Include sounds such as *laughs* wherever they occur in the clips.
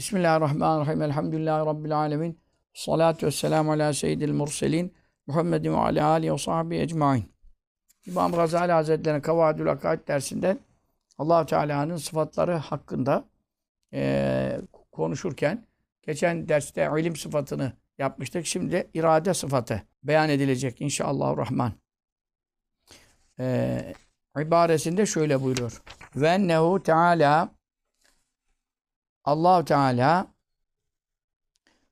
Bismillahirrahmanirrahim. Elhamdülillahi Rabbil alemin. Salatu vesselamu ala seyyidil murselin. Muhammedin ve ala alihi ve sahbihi ecmain. İmam Gazali Hazretleri'nin Kavadül Akaid dersinden allah Teala'nın sıfatları hakkında eee, konuşurken geçen derste ilim sıfatını yapmıştık. Şimdi irade sıfatı beyan edilecek inşallah rahman. Eee ibaresinde şöyle buyuruyor. Ve ennehu Teala allah Teala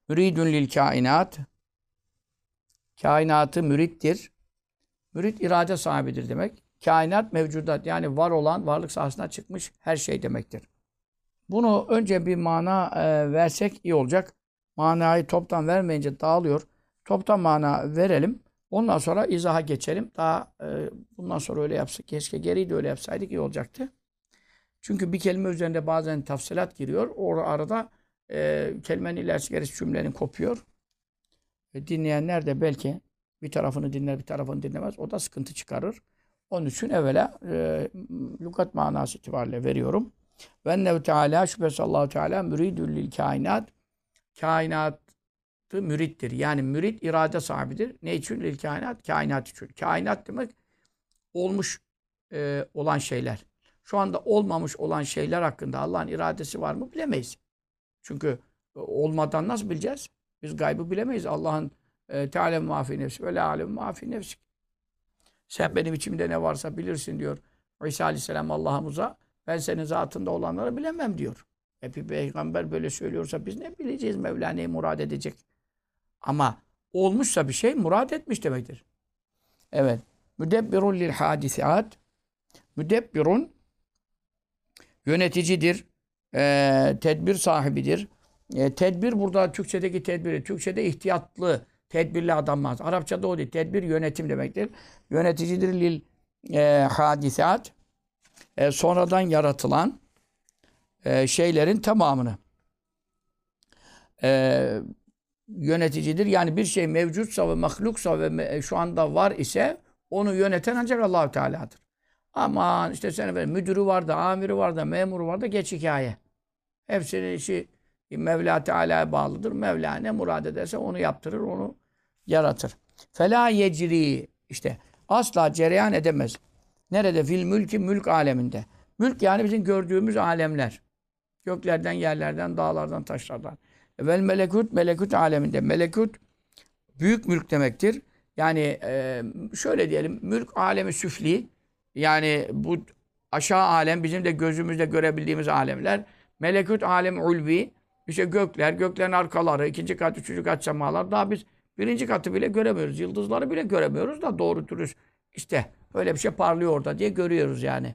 müridün lil kainat kainatı mürittir. Mürit irade sahibidir demek. Kainat mevcudat yani var olan varlık sahasına çıkmış her şey demektir. Bunu önce bir mana e, versek iyi olacak. Manayı toptan vermeyince dağılıyor. Toptan mana verelim. Ondan sonra izaha geçelim. Daha e, bundan sonra öyle yapsak. Keşke geriyi de öyle yapsaydık iyi olacaktı. Çünkü bir kelime üzerinde bazen tafsilat giriyor. O arada e, kelimenin ilerisi gerisi cümlenin kopuyor. E, dinleyenler de belki bir tarafını dinler bir tarafını dinlemez. O da sıkıntı çıkarır. Onun için evvela e, lügat manası itibariyle veriyorum. Ve ennehu teala şüphesiz allah Teala müridül lil kainat kainatı mürittir. Yani mürit irade sahibidir. Ne için? Lil kainat. Kainat için. Kainat demek olmuş e, olan şeyler. Şu anda olmamış olan şeyler hakkında Allah'ın iradesi var mı bilemeyiz. Çünkü olmadan nasıl bileceğiz? Biz gaybı bilemeyiz. Allah'ın e, Teala mafi nefsi ve alem mafi nefsi. Sen benim içimde ne varsa bilirsin diyor. İsa Aleyhisselam Allah'ımıza ben senin zatında olanları bilemem diyor. E bir peygamber böyle söylüyorsa biz ne bileceğiz Mevla neyi murad edecek? Ama olmuşsa bir şey murad etmiş demektir. Evet. Müdebbirun lil hadisat. Müdebbirun yöneticidir. E, tedbir sahibidir. E, tedbir burada Türkçedeki tedbiri. Türkçede ihtiyatlı, tedbirli adamlar. Arapçada o değil. Tedbir yönetim demektir. Yöneticidir lil e, hadisat. E, sonradan yaratılan e, şeylerin tamamını. E, yöneticidir. Yani bir şey mevcutsa ve mahluksa ve me- şu anda var ise onu yöneten ancak allah Teala'dır. Aman işte sen efendim müdürü var da, amiri var da, memuru var da geç hikaye. Hepsinin işi Mevla Teala'ya bağlıdır. Mevla ne murad ederse onu yaptırır, onu yaratır. Fela yecri işte asla cereyan edemez. Nerede? Fil mülki mülk aleminde. Mülk yani bizim gördüğümüz alemler. Göklerden, yerlerden, dağlardan, taşlardan. Vel melekut, melekut aleminde. Melekut büyük mülk demektir. Yani şöyle diyelim, mülk alemi süfli. Yani bu aşağı alem bizim de gözümüzde görebildiğimiz alemler. Melekut alem ulvi. İşte gökler, göklerin arkaları, ikinci kat, üçüncü kat semalar. Daha biz birinci katı bile göremiyoruz. Yıldızları bile göremiyoruz da doğru dürüst. İşte öyle bir şey parlıyor orada diye görüyoruz yani.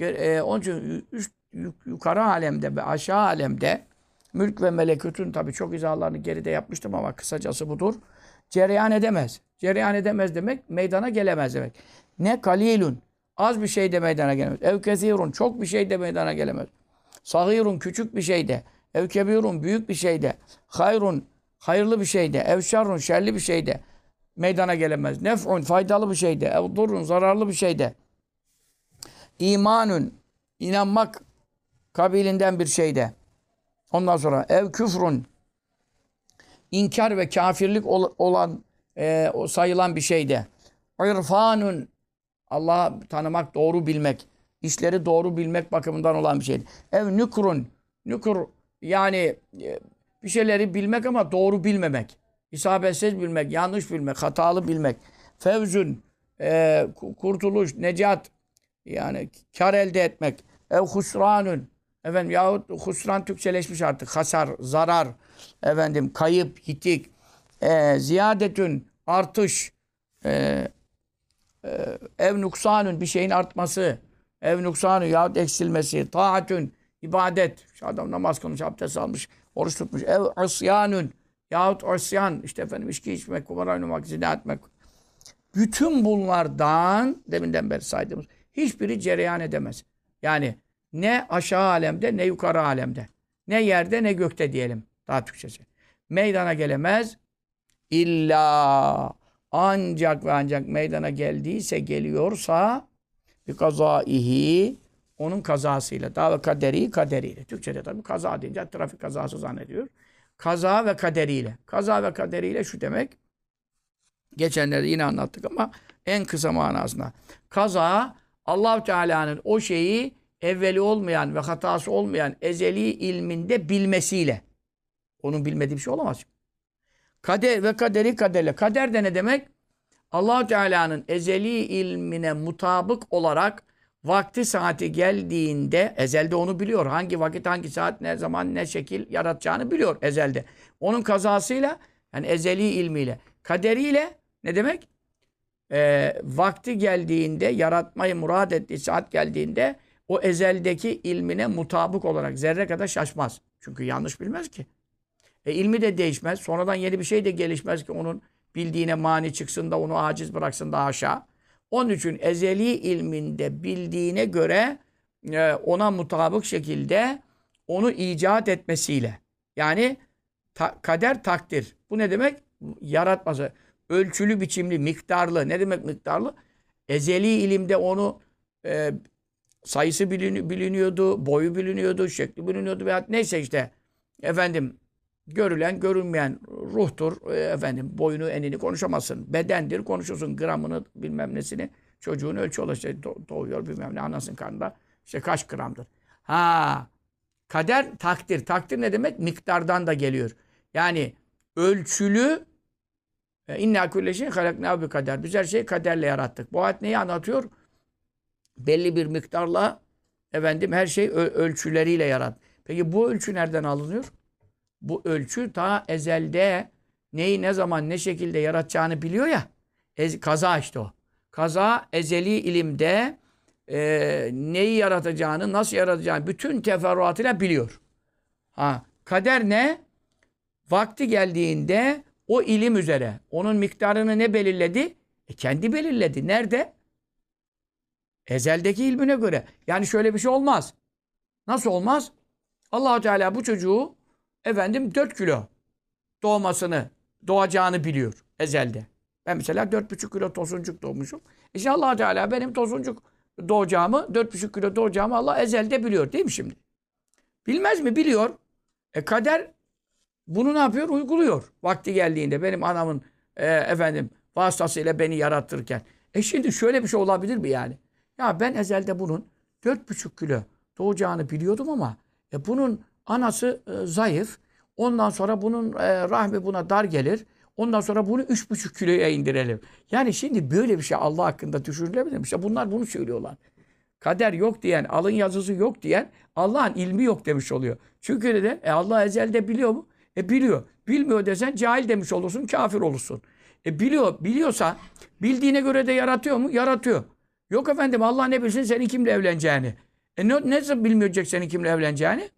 E, onun için üst, yukarı alemde ve aşağı alemde mülk ve melekutun tabi çok izahlarını geride yapmıştım ama kısacası budur. Cereyan edemez. Cereyan edemez demek meydana gelemez demek. Ne kalilun az bir şey de meydana gelemez. Ev kesirun çok bir şey de meydana gelemez. Sahirun küçük bir şey de. Ev kebirun büyük bir şey de. Hayrun hayırlı bir şey de. Ev şerrun şerli bir şey de meydana gelemez. Nef'un faydalı bir şey de. Ev durrun zararlı bir şey de. İmanun inanmak kabilinden bir şey de. Ondan sonra ev küfrun inkar ve kafirlik olan e, sayılan bir şey de. İrfanun Allah'ı tanımak, doğru bilmek, işleri doğru bilmek bakımından olan bir şey. Ev nükrun nükur yani e, bir şeyleri bilmek ama doğru bilmemek. İsabetsiz bilmek, yanlış bilmek, hatalı bilmek. Fevzün, e, kurtuluş, necat, yani kar elde etmek. Ev husranun, efendim yahut husran Türkçeleşmiş artık. Hasar, zarar, efendim kayıp, yitik. E, ziyadetün, artış. E, ev nuksanun, bir şeyin artması. Ev nuksanun yahut eksilmesi. Taatün, ibadet. Şu adam namaz kılmış, abdest almış, oruç tutmuş. Ev asyanun, yahut asyan, işte efendim içki içmek, kumar oynamak, zina etmek. Bütün bunlardan, deminden beri saydığımız, hiçbiri cereyan edemez. Yani ne aşağı alemde ne yukarı alemde. Ne yerde ne gökte diyelim. Daha Türkçesi. Meydana gelemez. İlla ancak ve ancak meydana geldiyse, geliyorsa bir kazaihi onun kazasıyla. Daha ve kaderi kaderiyle. Türkçe'de tabii kaza deyince trafik kazası zannediyor. Kaza ve kaderiyle. Kaza ve kaderiyle şu demek. Geçenlerde yine anlattık ama en kısa manasında. Kaza allah Teala'nın o şeyi evveli olmayan ve hatası olmayan ezeli ilminde bilmesiyle. Onun bilmediği bir şey olamaz. Kader ve kaderi kaderle. Kader de ne demek? allah Teala'nın ezeli ilmine mutabık olarak vakti saati geldiğinde ezelde onu biliyor. Hangi vakit, hangi saat, ne zaman, ne şekil yaratacağını biliyor ezelde. Onun kazasıyla yani ezeli ilmiyle. Kaderiyle ne demek? Ee, vakti geldiğinde, yaratmayı murad ettiği saat geldiğinde o ezeldeki ilmine mutabık olarak zerre kadar şaşmaz. Çünkü yanlış bilmez ki. E, ilmi de değişmez. Sonradan yeni bir şey de gelişmez ki onun bildiğine mani çıksın da onu aciz bıraksın da aşağı. Onun için ezeli ilminde bildiğine göre e, ona mutabık şekilde onu icat etmesiyle. Yani ta, kader takdir. Bu ne demek? Yaratması. Ölçülü biçimli, miktarlı. Ne demek miktarlı? Ezeli ilimde onu e, sayısı bilini, biliniyordu, boyu biliniyordu, şekli biliniyordu veya neyse işte efendim görülen, görünmeyen ruhtur. E, efendim boyunu, enini konuşamazsın. Bedendir, konuşursun gramını bilmem nesini. Çocuğun ölçü olur işte doğuyor bilmem ne anasının karnında. işte kaç gramdır. Ha kader takdir. Takdir ne demek? Miktardan da geliyor. Yani ölçülü e, inna kulle şeyin halakna bir kader. Biz her şeyi kaderle yarattık. Bu ayet neyi anlatıyor? Belli bir miktarla efendim her şey ölçüleriyle yarat. Peki bu ölçü nereden alınıyor? Bu ölçü ta ezelde neyi ne zaman ne şekilde yaratacağını biliyor ya. Ez, kaza işte o. Kaza ezeli ilimde e, neyi yaratacağını, nasıl yaratacağını bütün teferruatıyla biliyor. Ha, kader ne? Vakti geldiğinde o ilim üzere onun miktarını ne belirledi? E kendi belirledi. Nerede? Ezeldeki ilmine göre. Yani şöyle bir şey olmaz. Nasıl olmaz? Allahu Teala bu çocuğu efendim 4 kilo doğmasını, doğacağını biliyor ezelde. Ben mesela 4,5 kilo tosuncuk doğmuşum. İşte allah Teala benim tosuncuk doğacağımı, 4,5 kilo doğacağımı Allah ezelde biliyor değil mi şimdi? Bilmez mi? Biliyor. E kader bunu ne yapıyor? Uyguluyor. Vakti geldiğinde benim anamın e, efendim vasıtasıyla beni yaratırken. E şimdi şöyle bir şey olabilir mi yani? Ya ben ezelde bunun 4,5 kilo doğacağını biliyordum ama e, bunun anası e, zayıf. Ondan sonra bunun e, rahmi buna dar gelir. Ondan sonra bunu üç buçuk kiloya indirelim. Yani şimdi böyle bir şey Allah hakkında düşünülebilir mi? İşte bunlar bunu söylüyorlar. Kader yok diyen, alın yazısı yok diyen Allah'ın ilmi yok demiş oluyor. Çünkü de e Allah ezelde biliyor mu? E biliyor. Bilmiyor desen cahil demiş olursun, kafir olursun. E biliyor, biliyorsa bildiğine göre de yaratıyor mu? Yaratıyor. Yok efendim Allah ne bilsin senin kimle evleneceğini. E ne, ne bilmeyecek senin kimle evleneceğini?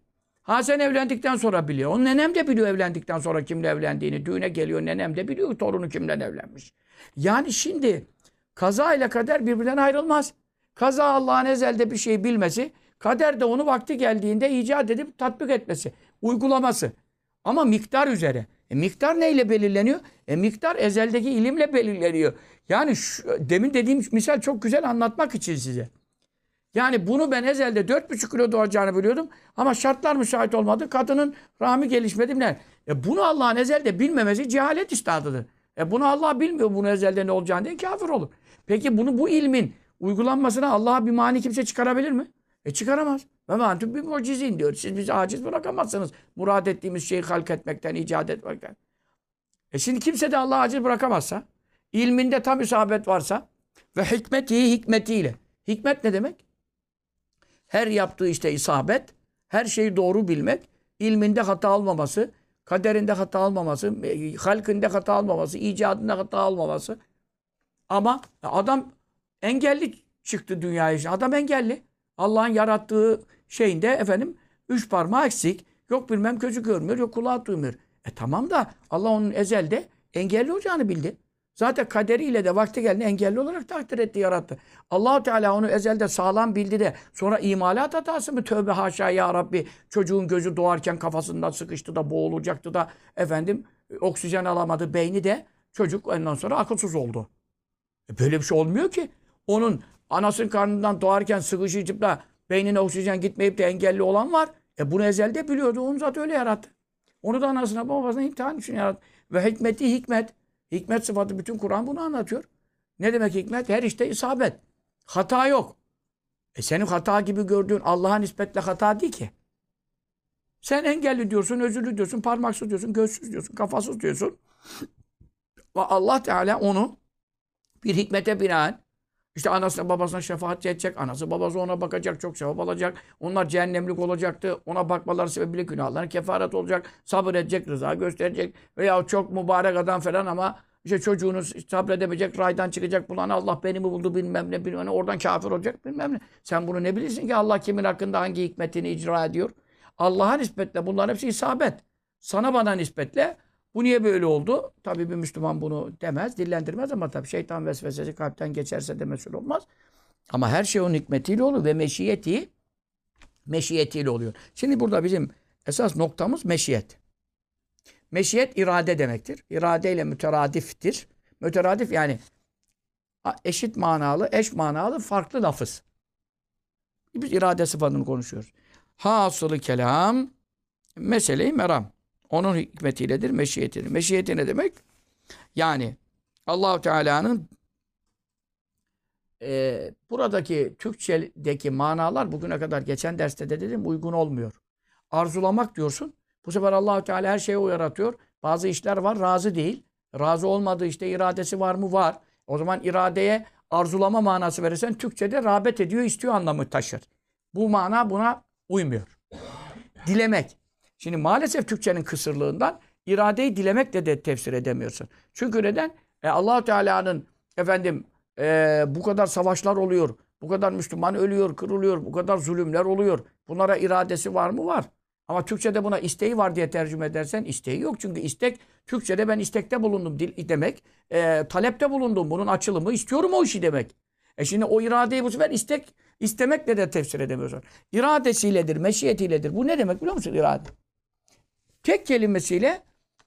Ha sen evlendikten sonra biliyor. Onun nenem de biliyor evlendikten sonra kimle evlendiğini. Düğüne geliyor nenem de biliyor torunu kimle evlenmiş. Yani şimdi kaza ile kader birbirinden ayrılmaz. Kaza Allah'ın ezelde bir şey bilmesi, kader de onu vakti geldiğinde icat edip tatbik etmesi, uygulaması. Ama miktar üzere. E miktar neyle belirleniyor? E miktar ezeldeki ilimle belirleniyor. Yani şu, demin dediğim misal çok güzel anlatmak için size. Yani bunu ben ezelde 4,5 kilo doğacağını biliyordum. Ama şartlar müsait olmadı. Kadının rahmi gelişmedi. Ne? E bunu Allah'ın ezelde bilmemesi cehalet istadıdır. E bunu Allah bilmiyor bunu ezelde ne olacağını diye kafir olur. Peki bunu bu ilmin uygulanmasına Allah'a bir mani kimse çıkarabilir mi? E çıkaramaz. Ve mantum bir mucizin diyor. Siz bizi aciz bırakamazsınız. Murad ettiğimiz şeyi halk etmekten, icat etmekten. E şimdi kimse de Allah'ı aciz bırakamazsa, ilminde tam isabet varsa ve hikmeti hikmetiyle. Hikmet ne demek? Her yaptığı işte isabet, her şeyi doğru bilmek, ilminde hata almaması, kaderinde hata almaması, e, halkinde hata almaması, icadında hata almaması. Ama adam engelli çıktı dünyaya. Adam engelli. Allah'ın yarattığı şeyinde efendim üç parmağı eksik. Yok bilmem gözü görmüyor, yok kulağı duymuyor. E tamam da Allah onun ezelde engelli olacağını bildi. Zaten kaderiyle de vakti geldi engelli olarak takdir etti, yarattı. Allahu Teala onu ezelde sağlam bildi de sonra imalat hatası mı? Tövbe haşa ya Rabbi. Çocuğun gözü doğarken kafasından sıkıştı da boğulacaktı da efendim oksijen alamadı beyni de çocuk ondan sonra akılsız oldu. E böyle bir şey olmuyor ki. Onun anasının karnından doğarken sıkışıcıp da beynine oksijen gitmeyip de engelli olan var. E bunu ezelde biliyordu. Onu zaten öyle yarattı. Onu da anasına babasına imtihan için yarattı. Ve hikmeti hikmet. Hikmet sıfatı bütün Kur'an bunu anlatıyor. Ne demek hikmet? Her işte isabet. Hata yok. E senin hata gibi gördüğün Allah'a nispetle hata değil ki. Sen engelli diyorsun, özürlü diyorsun, parmaksız diyorsun, gözsüz diyorsun, kafasız diyorsun. Ve Allah Teala onu bir hikmete binaen işte anasına babasına şefaat edecek. Anası babası ona bakacak. Çok sevap alacak. Onlar cehennemlik olacaktı. Ona bakmaları sebebiyle günahlarına kefaret olacak. Sabır edecek, rıza gösterecek. Veya çok mübarek adam falan ama işte çocuğunu sabredemeyecek, raydan çıkacak. Bulan Allah beni mi buldu bilmem ne bilmem ne. Oradan kafir olacak bilmem ne. Sen bunu ne bilirsin ki Allah kimin hakkında hangi hikmetini icra ediyor? Allah'a nispetle bunların hepsi isabet. Sana bana nispetle bu niye böyle oldu? Tabii bir Müslüman bunu demez, dillendirmez ama tabii şeytan vesvesesi kalpten geçerse de mesul olmaz. Ama her şey onun hikmetiyle olur ve meşiyeti meşiyetiyle oluyor. Şimdi burada bizim esas noktamız meşiyet. Meşiyet irade demektir. İrade ile müteradiftir. Müteradif yani eşit manalı, eş manalı farklı lafız. Biz irade sıfatını konuşuyoruz. Hasılı kelam meseleyi meram. Onun hikmetiyledir, meşiyetidir. Meşiyeti ne demek? Yani Allahu Teala'nın e, buradaki Türkçedeki manalar bugüne kadar geçen derste de dedim uygun olmuyor. Arzulamak diyorsun. Bu sefer Allahu Teala her şeyi o yaratıyor. Bazı işler var razı değil. Razı olmadığı işte iradesi var mı? Var. O zaman iradeye arzulama manası verirsen Türkçe'de rağbet ediyor, istiyor anlamı taşır. Bu mana buna uymuyor. Dilemek. Şimdi maalesef Türkçenin kısırlığından iradeyi dilemekle de tefsir edemiyorsun. Çünkü neden? E, allah Teala'nın efendim e, bu kadar savaşlar oluyor. Bu kadar Müslüman ölüyor, kırılıyor. Bu kadar zulümler oluyor. Bunlara iradesi var mı? Var. Ama Türkçe'de buna isteği var diye tercüme edersen isteği yok. Çünkü istek, Türkçe'de ben istekte bulundum dil demek. E, talepte bulundum. Bunun açılımı istiyorum o işi demek. E şimdi o iradeyi bu sefer istek, istemekle de tefsir edemiyorsun. İradesiyledir, meşiyetiyledir. Bu ne demek biliyor musun irade? Tek kelimesiyle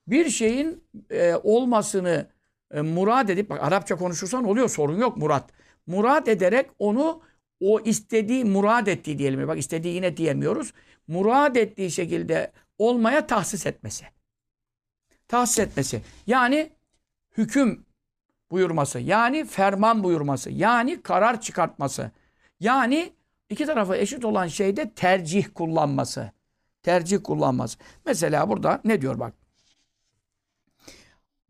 bir şeyin e, olmasını e, murad edip, bak Arapça konuşursan oluyor sorun yok murad. Murad ederek onu o istediği, murad ettiği diyelim. Bak istediği yine diyemiyoruz. Murad ettiği şekilde olmaya tahsis etmesi. Tahsis etmesi. Yani hüküm buyurması. Yani ferman buyurması. Yani karar çıkartması. Yani iki tarafı eşit olan şeyde tercih kullanması tercih kullanmaz. Mesela burada ne diyor bak.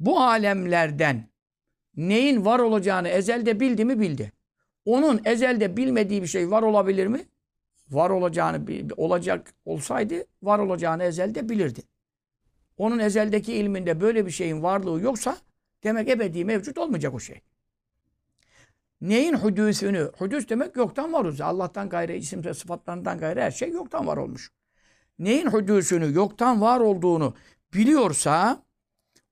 Bu alemlerden neyin var olacağını ezelde bildi mi bildi. Onun ezelde bilmediği bir şey var olabilir mi? Var olacağını olacak olsaydı var olacağını ezelde bilirdi. Onun ezeldeki ilminde böyle bir şeyin varlığı yoksa demek ebedi mevcut olmayacak o şey. Neyin hudüsünü? Hudüs demek yoktan var. Allah'tan gayrı isim sıfatlarından gayrı her şey yoktan var olmuş neyin hudusunu, yoktan var olduğunu biliyorsa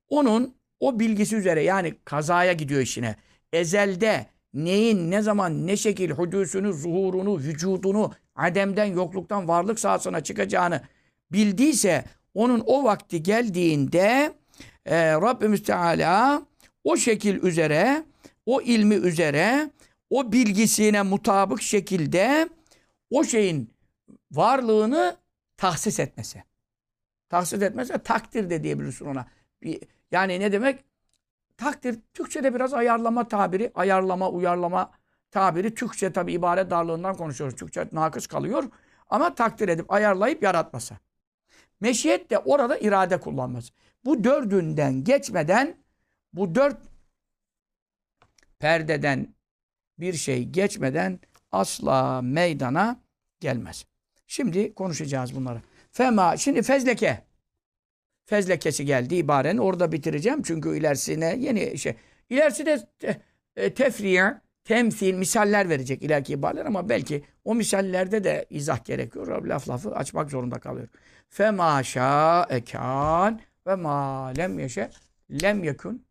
onun o bilgisi üzere yani kazaya gidiyor işine. Ezelde neyin, ne zaman, ne şekil hudusunu, zuhurunu, vücudunu, ademden, yokluktan varlık sahasına çıkacağını bildiyse onun o vakti geldiğinde e, Rabbimiz Teala o şekil üzere, o ilmi üzere, o bilgisine mutabık şekilde o şeyin varlığını tahsis etmesi. Tahsis etmesi takdir de diyebilirsin ona. Bir, yani ne demek? Takdir Türkçe'de biraz ayarlama tabiri, ayarlama, uyarlama tabiri. Türkçe tabi ibaret darlığından konuşuyoruz. Türkçe nakıs kalıyor. Ama takdir edip ayarlayıp yaratması. Meşiyet de orada irade kullanması. Bu dördünden geçmeden bu dört perdeden bir şey geçmeden asla meydana gelmez. Şimdi konuşacağız bunları. Fema, şimdi fezleke. Fezlekesi geldi ibarenin. Orada bitireceğim. Çünkü ilerisine yeni şey. İlerisi de te, e, tefriye, temsil, misaller verecek ileriki ibareler ama belki o misallerde de izah gerekiyor. Laf lafı açmak zorunda kalıyor. Fema şa'ekan ve ma lem yeşe lem yekun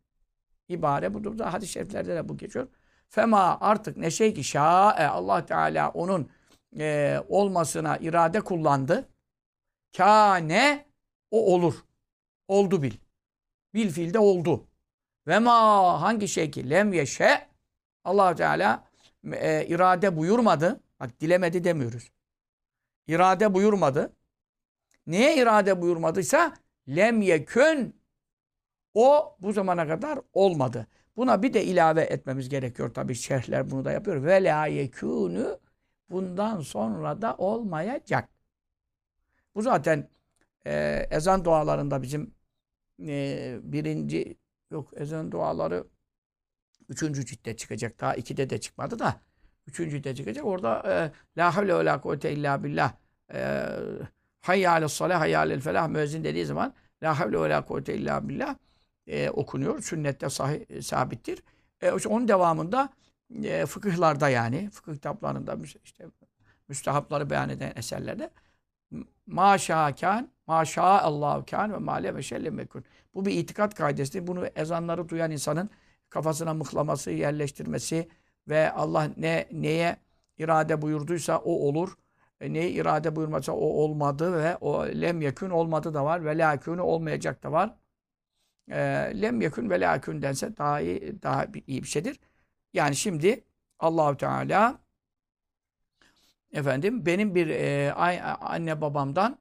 ibare budur da hadis-i şeriflerde de bu geçiyor. Fema artık ne şey ki şa'e Allah Teala onun e, olmasına irade kullandı. Kâne o olur. Oldu bil. Bil fiilde oldu. Ve ma hangi şey lem yeşe allah Teala e, irade buyurmadı. Bak dilemedi demiyoruz. irade buyurmadı. Neye irade buyurmadıysa lem yekün o bu zamana kadar olmadı. Buna bir de ilave etmemiz gerekiyor. Tabi şerhler bunu da yapıyor. Ve la yekûnü bundan sonra da olmayacak. Bu zaten e, ezan dualarında bizim e, birinci yok ezan duaları üçüncü ciltte çıkacak. Daha ikide de çıkmadı da üçüncü ciltte çıkacak. Orada e, la havle ve la kuvvete illa billah e, salah hayya alel felah müezzin dediği zaman la havle ve la kuvvete illa billah e, okunuyor. Sünnette sahih, e, sabittir. E, onun devamında e, fıkıhlarda yani fıkıh kitaplarında işte müstehapları beyan eden eserlerde maşakan, maşa Allahu kan ve male ve şelle mekun. Bu bir itikat kaidesidir. Bunu ezanları duyan insanın kafasına mıhlaması, yerleştirmesi ve Allah ne neye irade buyurduysa o olur. E, neyi irade buyurmasa o olmadı ve o lem yekün olmadı da var ve la olmayacak da var. E, lem yekün ve la dense daha iyi, daha iyi bir şeydir. Yani şimdi Allahu Teala efendim benim bir e, anne babamdan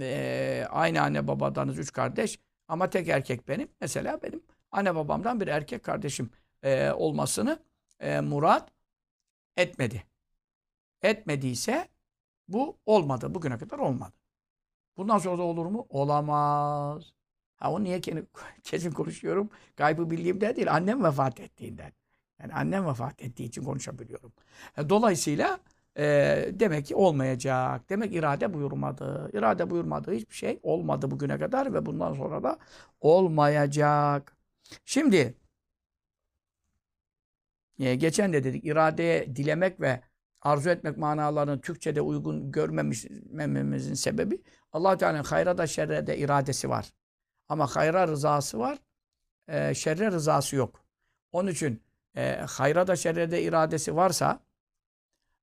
e, aynı anne babadanız üç kardeş ama tek erkek benim. Mesela benim anne babamdan bir erkek kardeşim e, olmasını e, murat etmedi. Etmediyse bu olmadı. Bugüne kadar olmadı. Bundan sonra da olur mu? Olamaz. Ha onu niye *laughs* kesin konuşuyorum? Gaybı bildiğimden değil. Annem vefat ettiğinden. Yani annem vefat ettiği için konuşabiliyorum. E, dolayısıyla e, demek ki olmayacak. Demek irade buyurmadı. İrade buyurmadığı hiçbir şey olmadı bugüne kadar ve bundan sonra da olmayacak. Şimdi e, geçen de dedik iradeye dilemek ve arzu etmek manalarını Türkçe'de uygun görmememizin sebebi allah Teala'nın hayra da şerre de iradesi var. Ama hayra rızası var, e, şerre rızası yok. Onun için e, hayra da şerre de iradesi varsa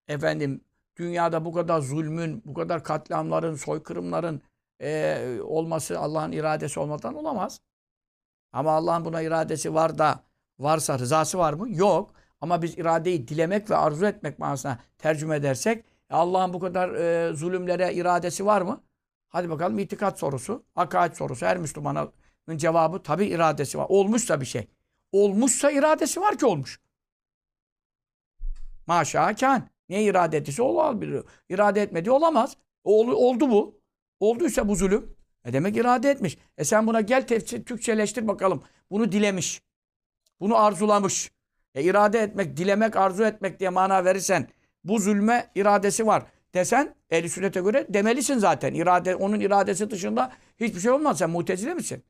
efendim dünyada bu kadar zulmün, bu kadar katliamların, soykırımların e, olması Allah'ın iradesi olmadan olamaz. Ama Allah'ın buna iradesi var da varsa rızası var mı? Yok. Ama biz iradeyi dilemek ve arzu etmek manasına tercüme edersek e, Allah'ın bu kadar e, zulümlere iradesi var mı? Hadi bakalım itikat sorusu, akaid sorusu. Her Müslümanın cevabı tabi iradesi var. Olmuşsa bir şey. Olmuşsa iradesi var ki olmuş. Maşa kan. Ne irade ettiyse olabilir. İrade etmediği olamaz. Ol, oldu bu. Olduysa bu zulüm. E demek irade etmiş. E sen buna gel tefsir, Türkçeleştir bakalım. Bunu dilemiş. Bunu arzulamış. E irade etmek, dilemek, arzu etmek diye mana verirsen bu zulme iradesi var desen ehl sünnete göre demelisin zaten. İrade, onun iradesi dışında hiçbir şey olmaz. Sen mutezile misin?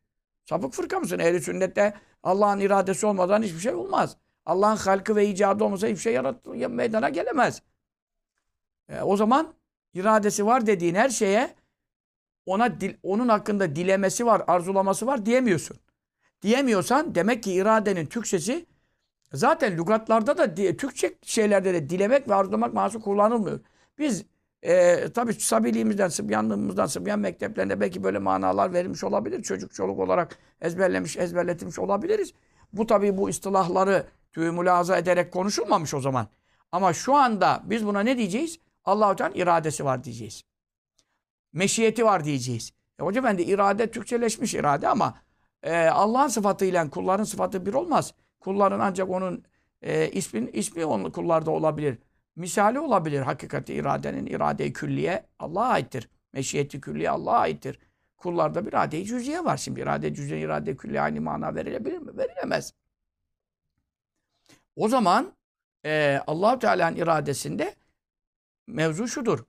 Sapık fırka mısın? ehl sünnette Allah'ın iradesi olmadan hiçbir şey olmaz. Allah'ın halkı ve icadı olmasa hiçbir şey yarat meydana gelemez. E, o zaman iradesi var dediğin her şeye ona dil, onun hakkında dilemesi var, arzulaması var diyemiyorsun. Diyemiyorsan demek ki iradenin Türkçesi zaten lügatlarda da Türkçe şeylerde de dilemek ve arzulamak manası kullanılmıyor. Biz e, tabii sabiliğimizden, sıbyanlığımızdan, sıbyan mekteplerinde belki böyle manalar verilmiş olabilir. Çocuk çoluk olarak ezberlemiş, ezberletilmiş olabiliriz. Bu tabii bu istilahları tüyümülaza ederek konuşulmamış o zaman. Ama şu anda biz buna ne diyeceğiz? Allah-u Teala iradesi var diyeceğiz. Meşiyeti var diyeceğiz. E hocam ben de irade Türkçeleşmiş irade ama e, Allah'ın sıfatıyla kulların sıfatı bir olmaz. Kulların ancak onun e, ismin, ismi onun kullarda olabilir. Misali olabilir hakikati iradenin irade-i külliye Allah'a aittir. Meşiyeti külliye Allah'a aittir. Kullarda bir irade-i cüziye var. Şimdi irade cüziye, irade külliye aynı mana verilebilir mi? Verilemez. O zaman e, allah Teala'nın iradesinde mevzu şudur.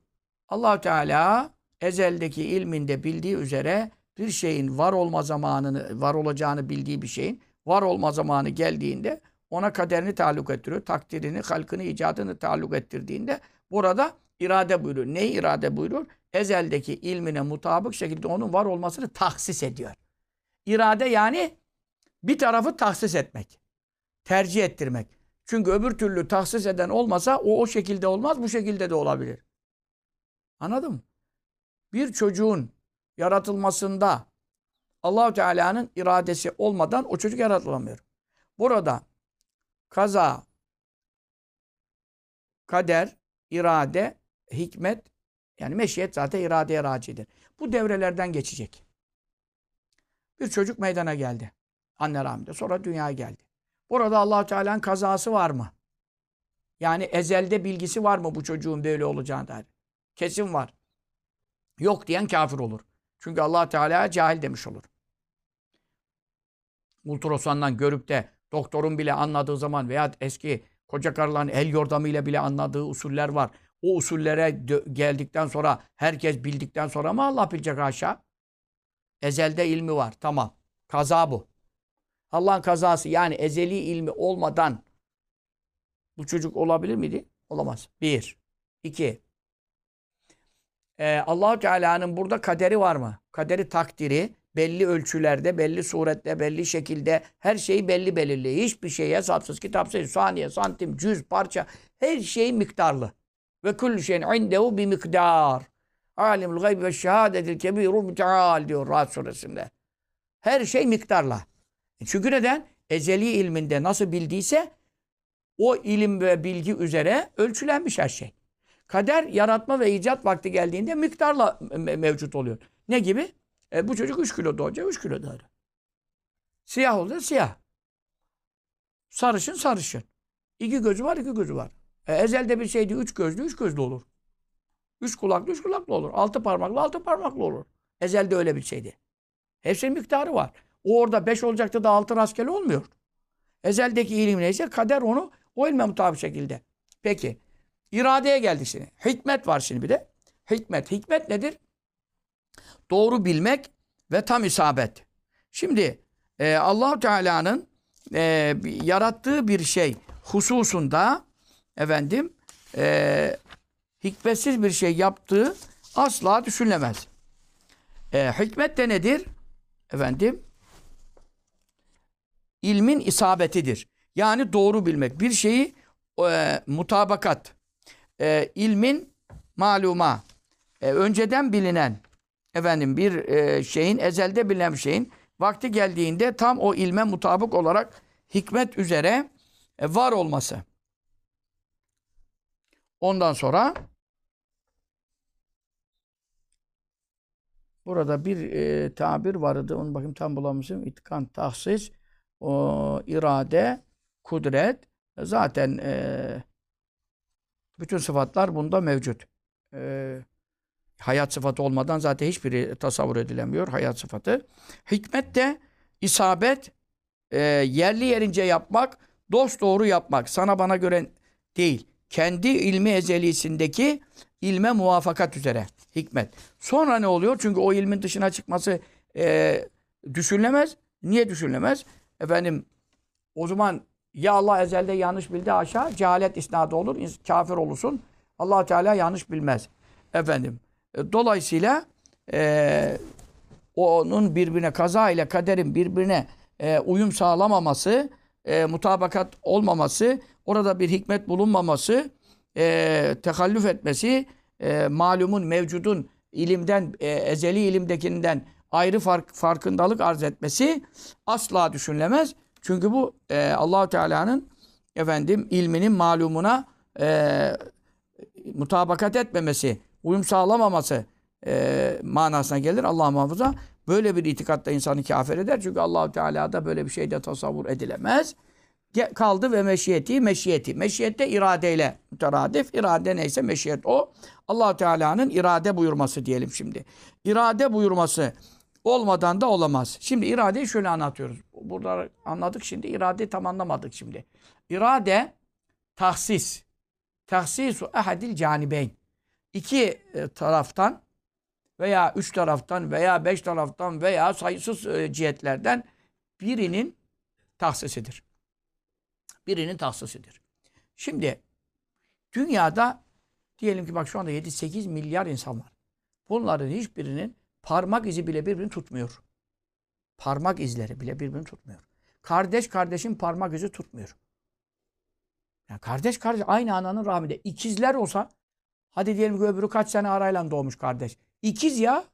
allah Teala ezeldeki ilminde bildiği üzere bir şeyin var olma zamanını, var olacağını bildiği bir şeyin var olma zamanı geldiğinde ona kaderini taalluk ettiriyor. Takdirini, halkını, icadını taalluk ettirdiğinde burada irade buyuruyor. Ne irade buyuruyor? Ezeldeki ilmine mutabık şekilde onun var olmasını tahsis ediyor. İrade yani bir tarafı tahsis etmek. Tercih ettirmek. Çünkü öbür türlü tahsis eden olmasa o o şekilde olmaz, bu şekilde de olabilir. Anladın mı? Bir çocuğun yaratılmasında allah Teala'nın iradesi olmadan o çocuk yaratılamıyor. Burada kaza, kader, irade, hikmet Yani meşiyet zaten iradeye racidir. Bu devrelerden geçecek. Bir çocuk meydana geldi. Anne rahminde. Sonra dünyaya geldi. Burada allah Teala'nın kazası var mı? Yani ezelde bilgisi var mı bu çocuğun böyle olacağına dair? Kesin var. Yok diyen kafir olur. Çünkü allah Teala cahil demiş olur. Ultrasandan görüp de doktorun bile anladığı zaman veya eski koca karıların el yordamıyla bile anladığı usuller var. O usullere geldikten sonra herkes bildikten sonra mı Allah bilecek aşağı? Ezelde ilmi var. Tamam. Kaza bu. Allah'ın kazası yani ezeli ilmi olmadan bu çocuk olabilir miydi? Olamaz. Bir. İki. Ee, allah Teala'nın burada kaderi var mı? Kaderi takdiri belli ölçülerde, belli surette, belli şekilde her şeyi belli belirli. Hiçbir şey hesapsız, kitapsız, saniye, santim, cüz, parça her şey miktarlı. Ve kullu şeyin indehu bir miktar. Alimul gayb ve şehadetil kebirul müteal diyor Rahat suresinde. Her şey miktarla. E çünkü neden? Ezeli ilminde nasıl bildiyse o ilim ve bilgi üzere ölçülenmiş her şey. Kader yaratma ve icat vakti geldiğinde miktarla mevcut oluyor. Ne gibi? E, bu çocuk 3 kilo doğacak, 3 kilo doğacak. Siyah oldu, siyah. Sarışın, sarışın. İki gözü var, iki gözü var. E, ezelde bir şeydi, üç gözlü, üç gözlü olur. Üç kulaklı, üç kulaklı olur. Altı parmaklı, altı parmaklı olur. Ezelde öyle bir şeydi. Hepsinin miktarı var. O orada beş olacaktı da altı rastgele olmuyor. Ezeldeki ilim neyse kader onu o ilme mutabık şekilde. Peki. iradeye geldik şimdi. Hikmet var şimdi bir de. Hikmet. Hikmet nedir? Doğru bilmek ve tam isabet. Şimdi e, allah Teala'nın e, yarattığı bir şey hususunda efendim e, hikmetsiz bir şey yaptığı asla düşünülemez. E, hikmet de nedir? Efendim ilmin isabetidir. Yani doğru bilmek. Bir şeyi e, mutabakat. E, ilmin maluma. E, önceden bilinen efendim bir e, şeyin ezelde bilinen şeyin vakti geldiğinde tam o ilme mutabık olarak hikmet üzere e, var olması. Ondan sonra burada bir e, tabir vardı. Onu bakayım tam bulamışım. İtkan, tahsis, o, irade, kudret. Zaten e, bütün sıfatlar bunda mevcut. E, hayat sıfatı olmadan zaten hiçbiri tasavvur edilemiyor. Hayat sıfatı. Hikmet de isabet, e, yerli yerince yapmak, dost doğru yapmak. Sana bana göre değil kendi ilmi ezelisindeki ilme muvafakat üzere hikmet. Sonra ne oluyor? Çünkü o ilmin dışına çıkması e, düşünülemez. Niye düşünülemez? Efendim o zaman ya Allah ezelde yanlış bildi aşağı cehalet isnadı olur. Kafir olursun. allah Teala yanlış bilmez. Efendim. Dolayısıyla e, onun birbirine kaza ile kaderin birbirine e, uyum sağlamaması, e, mutabakat olmaması orada bir hikmet bulunmaması, e, tekallüf etmesi, e, malumun, mevcudun ilimden, e, ezeli ilimdekinden ayrı fark, farkındalık arz etmesi asla düşünülemez. Çünkü bu e, Allahu Teala'nın efendim ilminin malumuna e, mutabakat etmemesi, uyum sağlamaması e, manasına gelir. Allah muhafaza. Böyle bir itikatta insanı kafir eder. Çünkü Allahu Teala'da böyle bir şey de tasavvur edilemez kaldı ve meşiyeti meşiyeti. Meşiyet de iradeyle müteradif. İrade neyse meşiyet o. allah Teala'nın irade buyurması diyelim şimdi. İrade buyurması olmadan da olamaz. Şimdi iradeyi şöyle anlatıyoruz. Burada anladık şimdi. İradeyi tam anlamadık şimdi. İrade tahsis. Tahsisu ehadil canibeyn. İki e, taraftan veya üç taraftan veya beş taraftan veya sayısız e, cihetlerden birinin tahsisidir birinin tahsisidir. Şimdi dünyada diyelim ki bak şu anda 7-8 milyar insan var. Bunların hiçbirinin parmak izi bile birbirini tutmuyor. Parmak izleri bile birbirini tutmuyor. Kardeş kardeşin parmak izi tutmuyor. Yani kardeş kardeş aynı ananın rahminde. İkizler olsa hadi diyelim ki öbürü kaç sene arayla doğmuş kardeş. İkiz ya.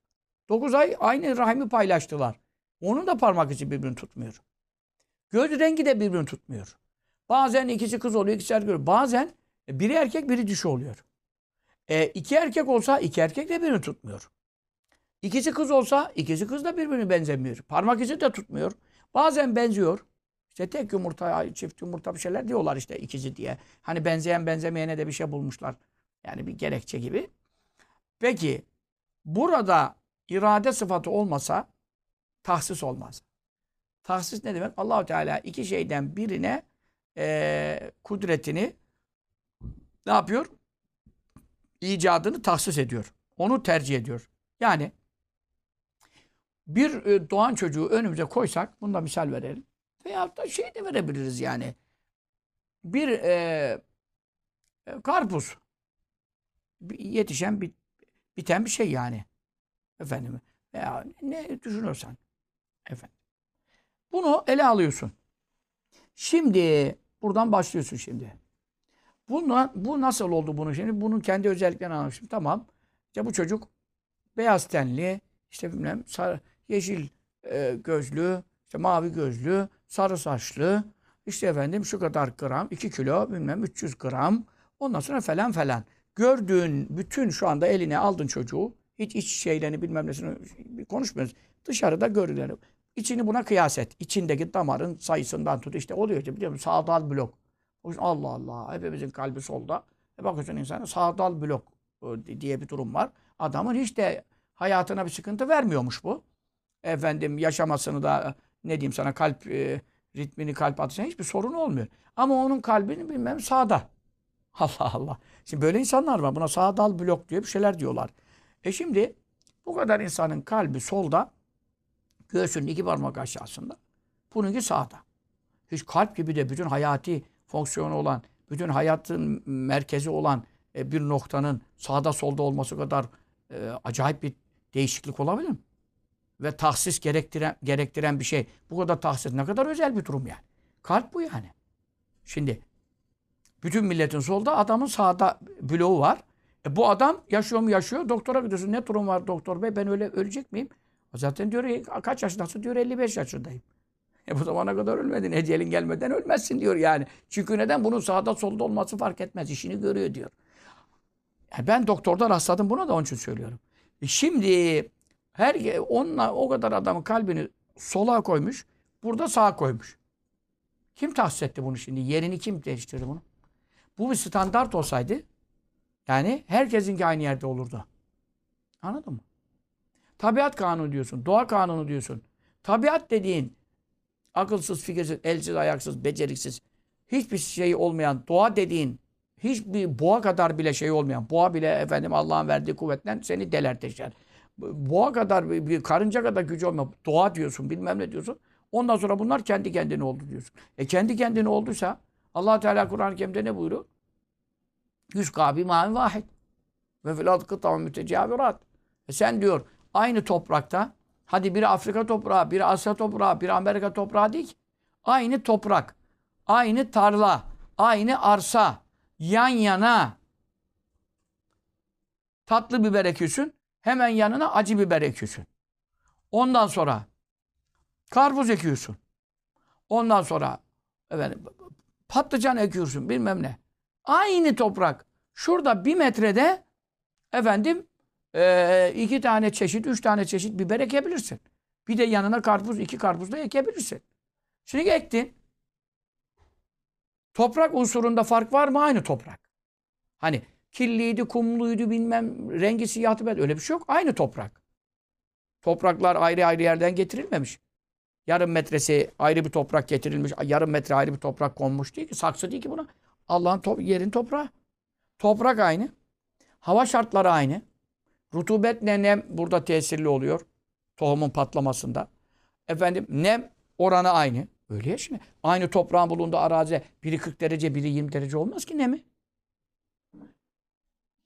9 ay aynı rahimi paylaştılar. Onun da parmak izi birbirini tutmuyor. Göz rengi de birbirini tutmuyor. Bazen ikisi kız oluyor, ikisi erkek oluyor. Bazen biri erkek, biri dişi oluyor. E, iki erkek olsa iki erkek de birbirini tutmuyor. İkisi kız olsa ikisi kız da birbirine benzemiyor. Parmak izi de tutmuyor. Bazen benziyor. İşte tek yumurta, çift yumurta bir şeyler diyorlar işte ikizi diye. Hani benzeyen benzemeyene de bir şey bulmuşlar. Yani bir gerekçe gibi. Peki burada irade sıfatı olmasa tahsis olmaz. Tahsis ne demek? Allahu Teala iki şeyden birine e, kudretini ne yapıyor? İcadını tahsis ediyor. Onu tercih ediyor. Yani bir e, doğan çocuğu önümüze koysak, bunda misal verelim. Veya da şey de verebiliriz yani. Bir e, karpuz. Yetişen, bit, biten bir şey yani. Efendim. Veya ne düşünürsen. Efendim. Bunu ele alıyorsun. Şimdi buradan başlıyorsun şimdi. Bundan, bu nasıl oldu bunu şimdi? Bunun kendi özelliklerini anlamışım. Tamam. İşte bu çocuk beyaz tenli, işte bilmem sarı, yeşil e, gözlü, işte mavi gözlü, sarı saçlı, işte efendim şu kadar gram, 2 kilo, bilmem 300 gram. Ondan sonra falan falan. Gördüğün bütün şu anda eline aldın çocuğu. Hiç iç şeylerini bilmem nesini konuşmuyoruz. Dışarıda görülen. İçini buna kıyas et. İçindeki damarın sayısından tut. işte oluyor işte biliyor musun? Sağdal blok. Allah Allah. Hepimizin kalbi solda. E bakıyorsun insana sağdal blok e, diye bir durum var. Adamın hiç de hayatına bir sıkıntı vermiyormuş bu. Efendim yaşamasını da ne diyeyim sana kalp e, ritmini kalp atışına hiçbir sorun olmuyor. Ama onun kalbini bilmem sağda. *laughs* Allah Allah. Şimdi böyle insanlar var. Buna sağdal blok diyor bir şeyler diyorlar. E şimdi bu kadar insanın kalbi solda göğsünün iki parmak aşağısında. Bununki sağda. Hiç kalp gibi de bütün hayati fonksiyonu olan, bütün hayatın merkezi olan e, bir noktanın sağda solda olması kadar e, acayip bir değişiklik olabilir mi? Ve tahsis gerektiren, gerektiren bir şey. Bu kadar tahsis ne kadar özel bir durum yani. Kalp bu yani. Şimdi bütün milletin solda adamın sağda bloğu var. E bu adam yaşıyor mu yaşıyor. Doktora gidiyorsun. Ne durum var doktor bey? Ben öyle ölecek miyim? Zaten diyor kaç yaşındasın? Diyor 55 yaşındayım. E bu zamana kadar ölmedin. Ecelin gelmeden ölmezsin diyor yani. Çünkü neden? Bunun sağda solda olması fark etmez. İşini görüyor diyor. Yani ben doktorda rastladım buna da onun için söylüyorum. E şimdi her onunla o kadar adamın kalbini sola koymuş. Burada sağa koymuş. Kim tahsis etti bunu şimdi? Yerini kim değiştirdi bunu? Bu bir standart olsaydı yani herkesinki aynı yerde olurdu. Anladın mı? Tabiat kanunu diyorsun. Doğa kanunu diyorsun. Tabiat dediğin akılsız, fikirsiz, elsiz, ayaksız, beceriksiz hiçbir şey olmayan doğa dediğin hiçbir boğa kadar bile şey olmayan boğa bile efendim Allah'ın verdiği kuvvetten seni deler teşer. Boğa kadar bir karınca kadar gücü olmayan doğa diyorsun bilmem ne diyorsun. Ondan sonra bunlar kendi kendine oldu diyorsun. E kendi kendine olduysa allah Teala Kur'an-ı Kerim'de ne buyuruyor? Yüz kabi mavi vahid. Ve fil adkı tamam mütecavirat. E sen diyor aynı toprakta hadi biri Afrika toprağı, biri Asya toprağı, biri Amerika toprağı değil ki. Aynı toprak, aynı tarla, aynı arsa yan yana tatlı biber ekiyorsun. Hemen yanına acı biber ekiyorsun. Ondan sonra karpuz ekiyorsun. Ondan sonra efendim, patlıcan ekiyorsun bilmem ne. Aynı toprak. Şurada bir metrede efendim e, iki tane çeşit, üç tane çeşit biber ekebilirsin. Bir de yanına karpuz, iki karpuz da ekebilirsin. Şimdi ektin. Toprak unsurunda fark var mı? Aynı toprak. Hani kirliydi, kumluydu, bilmem rengi siyahtı ben öyle bir şey yok. Aynı toprak. Topraklar ayrı ayrı yerden getirilmemiş. Yarım metresi ayrı bir toprak getirilmiş. Yarım metre ayrı bir toprak konmuş değil ki. Saksı değil ki buna. Allah'ın to yerin toprağı. Toprak aynı. Hava şartları aynı. Rutubetle nem burada tesirli oluyor. Tohumun patlamasında. Efendim nem oranı aynı. Öyle ya şimdi. Aynı toprağın bulunduğu arazi biri 40 derece biri 20 derece olmaz ki nemi.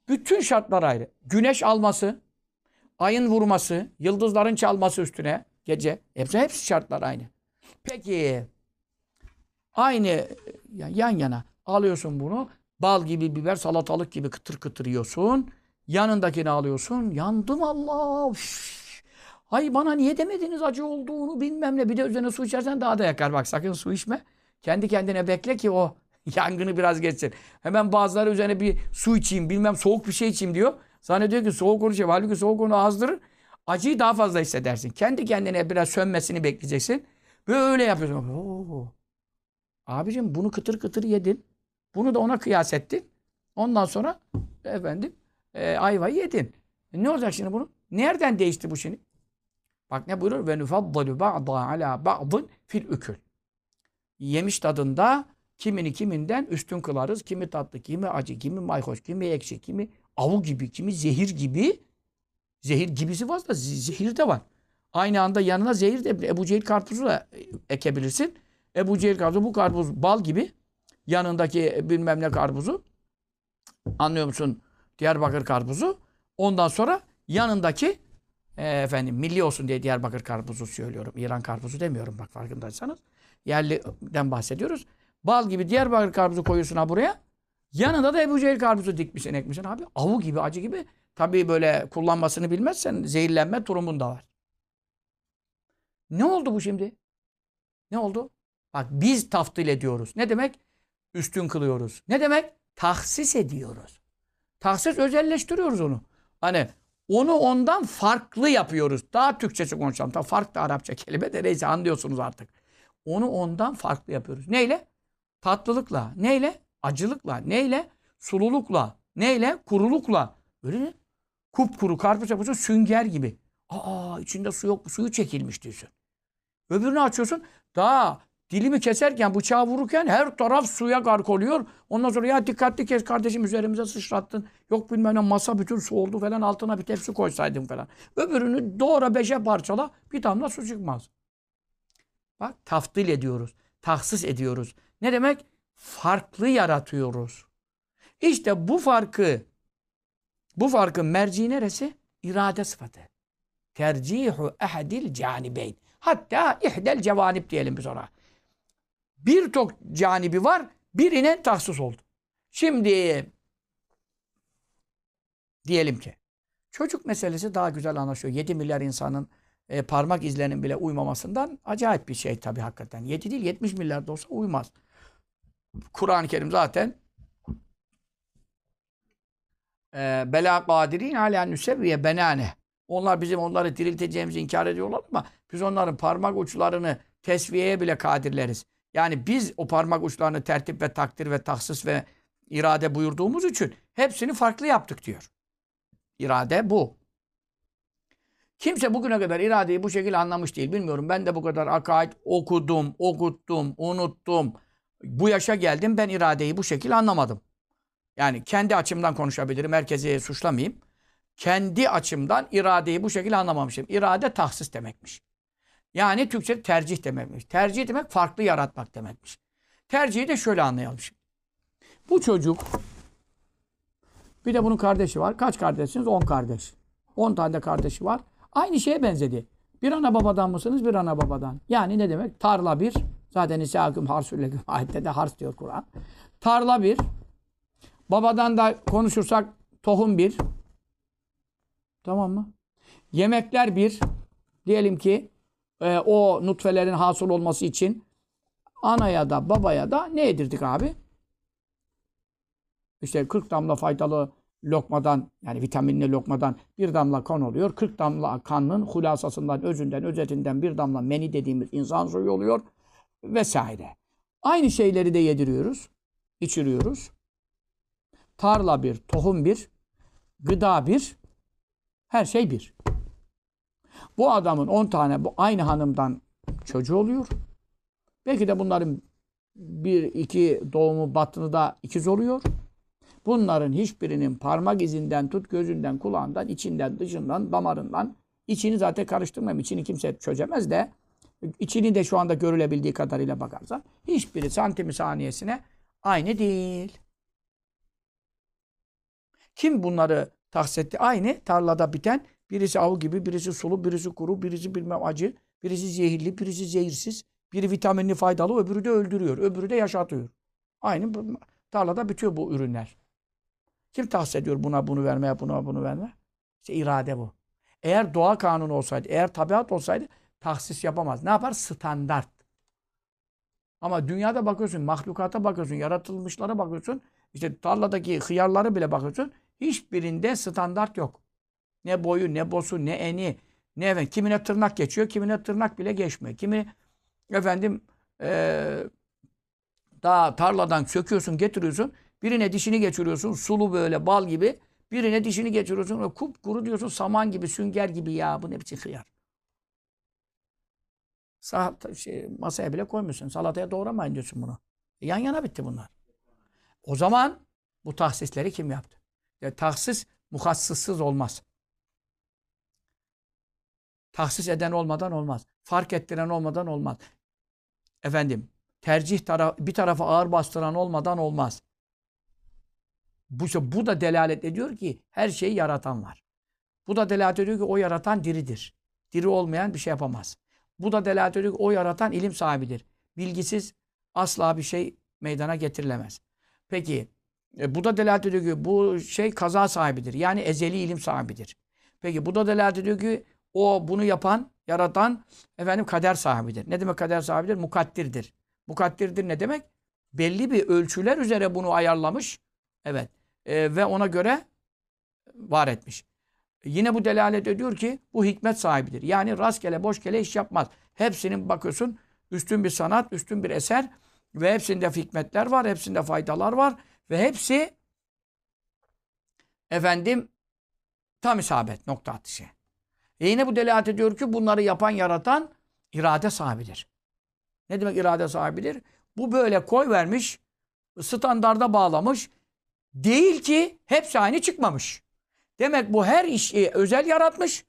Bütün şartlar ayrı. Güneş alması, ayın vurması, yıldızların çalması üstüne gece. Hepsi, hepsi şartlar aynı. Peki aynı yan yana alıyorsun bunu. Bal gibi biber, salatalık gibi kıtır kıtır yiyorsun. Yanındakini alıyorsun. Yandım Allah. Üff. Ay bana niye demediniz acı olduğunu bilmem ne. Bir de üzerine su içersen daha da yakar. Bak sakın su içme. Kendi kendine bekle ki o *laughs* Yangını biraz geçsin. Hemen bazıları üzerine bir su içeyim, bilmem soğuk bir şey içeyim diyor. Zannediyor ki soğuk onu şey. Halbuki soğuk onu azdırır. Acıyı daha fazla hissedersin. Kendi kendine biraz sönmesini bekleyeceksin. Böyle yapıyorsun. Oo. Abicim bunu kıtır kıtır yedin. Bunu da ona kıyas ettin. Ondan sonra efendim e, ayvayı yedin. E, ne olacak şimdi bunu? Nereden değişti bu şimdi? Bak ne buyurur? Ve nufaddalu ba'da ala ba'dın fil ükül. Yemiş tadında kimini kiminden üstün kılarız. Kimi tatlı, kimi acı, kimi mayhoş, kimi ekşi, kimi avu gibi, kimi zehir gibi. Zehir gibisi da zehir de var. Aynı anda yanına zehir de Ebu Cehil karpuzu da ekebilirsin. Ebu Cehil karpuzu bu karpuz bal gibi. Yanındaki bilmem ne karpuzu. Anlıyor musun? Diyarbakır karpuzu. Ondan sonra yanındaki e, efendim milli olsun diye Diyarbakır karpuzu söylüyorum. İran karpuzu demiyorum bak farkındaysanız. Yerliden bahsediyoruz. Bal gibi Diyarbakır karpuzu koyuyorsun ha buraya. Yanında da Ebu Cehil karpuzu dikmişsin ekmişsin abi. Avu gibi acı gibi. Tabii böyle kullanmasını bilmezsen zehirlenme durumun da var. Ne oldu bu şimdi? Ne oldu? Bak biz taftil ediyoruz. Ne demek? Üstün kılıyoruz. Ne demek? Tahsis ediyoruz. Tahsis özelleştiriyoruz onu. Hani onu ondan farklı yapıyoruz. Daha Türkçesi konuşalım. Tabii farklı Arapça kelime de neyse anlıyorsunuz artık. Onu ondan farklı yapıyoruz. Neyle? Tatlılıkla. Neyle? Acılıkla. Neyle? Sululukla. Neyle? Kurulukla. Öyle mi? Kupkuru karpuz yapıyorsun sünger gibi. Aa içinde su yok. Suyu çekilmiş diyorsun. Öbürünü açıyorsun. Daha dilimi keserken, bıçağı vururken her taraf suya gark oluyor. Ondan sonra ya dikkatli kes kardeşim üzerimize sıçrattın. Yok bilmem ne masa bütün su oldu falan altına bir tepsi koysaydım falan. Öbürünü doğra beşe parçala bir damla su çıkmaz. Bak taftil ediyoruz. Tahsis ediyoruz. Ne demek? Farklı yaratıyoruz. İşte bu farkı bu farkın merci neresi? İrade sıfatı. Tercihu ehadil canibeyn. Hatta ihdel cevanip diyelim biz ona. Bir canibi var, birine tahsis oldu. Şimdi diyelim ki çocuk meselesi daha güzel anlaşıyor. 7 milyar insanın e, parmak izlerinin bile uymamasından acayip bir şey tabii hakikaten. 7 değil 70 milyar da olsa uymaz. Kur'an-ı Kerim zaten bela kadirin ala nüsevviye benane. Onlar bizim onları dirilteceğimizi inkar ediyorlar ama biz onların parmak uçlarını tesviyeye bile kadirleriz. Yani biz o parmak uçlarını tertip ve takdir ve tahsis ve irade buyurduğumuz için hepsini farklı yaptık diyor. İrade bu. Kimse bugüne kadar iradeyi bu şekilde anlamış değil. Bilmiyorum ben de bu kadar akaid okudum, okuttum, unuttum. Bu yaşa geldim ben iradeyi bu şekilde anlamadım. Yani kendi açımdan konuşabilirim. Herkesi suçlamayayım. Kendi açımdan iradeyi bu şekilde anlamamışım. İrade tahsis demekmiş. Yani Türkçe tercih demekmiş. Tercih demek farklı yaratmak demekmiş. Tercihi de şöyle anlayalım. Bu çocuk bir de bunun kardeşi var. Kaç kardeşsiniz? 10 kardeş. 10 tane de kardeşi var. Aynı şeye benzedi. Bir ana babadan mısınız? Bir ana babadan. Yani ne demek? Tarla bir. Zaten İsa'küm harsülleküm *laughs* ayette de hars diyor Kur'an. Tarla bir. Babadan da konuşursak tohum bir. Tamam mı? Yemekler bir. Diyelim ki e, o nutfelerin hasıl olması için anaya da babaya da ne yedirdik abi? İşte 40 damla faydalı lokmadan yani vitaminli lokmadan bir damla kan oluyor. 40 damla kanın hulasasından, özünden, özetinden bir damla meni dediğimiz insan suyu oluyor vesaire. Aynı şeyleri de yediriyoruz, içiriyoruz. Tarla bir, tohum bir, gıda bir, her şey bir. Bu adamın 10 tane bu aynı hanımdan çocuğu oluyor. Belki de bunların bir iki doğumu batını da ikiz oluyor. Bunların hiçbirinin parmak izinden tut, gözünden, kulağından, içinden, dışından, damarından içini zaten karıştırmam. İçini kimse çözemez de içini de şu anda görülebildiği kadarıyla bakarsan hiçbiri santimi saniyesine aynı değil. Kim bunları tahsis etti? Aynı tarlada biten birisi av gibi, birisi sulu, birisi kuru, birisi bilmem acı, birisi zehirli, birisi zehirsiz, biri vitaminli faydalı, öbürü de öldürüyor, öbürü de yaşatıyor. Aynı tarlada bitiyor bu ürünler. Kim tahsis buna bunu vermeye, buna bunu verme? İşte irade bu. Eğer doğa kanunu olsaydı, eğer tabiat olsaydı tahsis yapamaz. Ne yapar? Standart. Ama dünyada bakıyorsun, mahlukata bakıyorsun, yaratılmışlara bakıyorsun. işte tarladaki hıyarları bile bakıyorsun. Hiçbirinde standart yok. Ne boyu, ne bosu, ne eni, ne efendim. Kimine tırnak geçiyor, kimine tırnak bile geçmiyor. Kimi efendim eee daha tarladan söküyorsun, getiriyorsun. Birine dişini geçiriyorsun, sulu böyle bal gibi. Birine dişini geçiriyorsun, ve kupkuru diyorsun, saman gibi, sünger gibi ya. Bu ne biçim hıyar? Sa şey, masaya bile koymuyorsun. Salataya doğramayın diyorsun bunu. E, yan yana bitti bunlar. O zaman bu tahsisleri kim yaptı? Ya, tahsis muhassıssız olmaz. Tahsis eden olmadan olmaz. Fark ettiren olmadan olmaz. Efendim, tercih taraf, bir tarafa ağır bastıran olmadan olmaz. Bu, bu da delalet ediyor ki her şeyi yaratan var. Bu da delalet ediyor ki o yaratan diridir. Diri olmayan bir şey yapamaz. Bu da delalet ediyor ki o yaratan ilim sahibidir. Bilgisiz asla bir şey meydana getirilemez. Peki e, bu da delalet ediyor ki bu şey kaza sahibidir. Yani ezeli ilim sahibidir. Peki bu da delalet ediyor ki o bunu yapan, yaratan efendim kader sahibidir. Ne demek kader sahibidir? Mukaddirdir. Mukaddirdir ne demek? Belli bir ölçüler üzere bunu ayarlamış. Evet. E, ve ona göre var etmiş. Yine bu delalet ediyor ki bu hikmet sahibidir. Yani rastgele boşgele iş yapmaz. Hepsinin bakıyorsun üstün bir sanat, üstün bir eser ve hepsinde hikmetler var, hepsinde faydalar var ve hepsi efendim tam isabet nokta atışı. E yine bu delalet ediyor ki bunları yapan, yaratan irade sahibidir. Ne demek irade sahibidir? Bu böyle koy vermiş, standarda bağlamış. Değil ki hepsi aynı çıkmamış. Demek bu her işi özel yaratmış.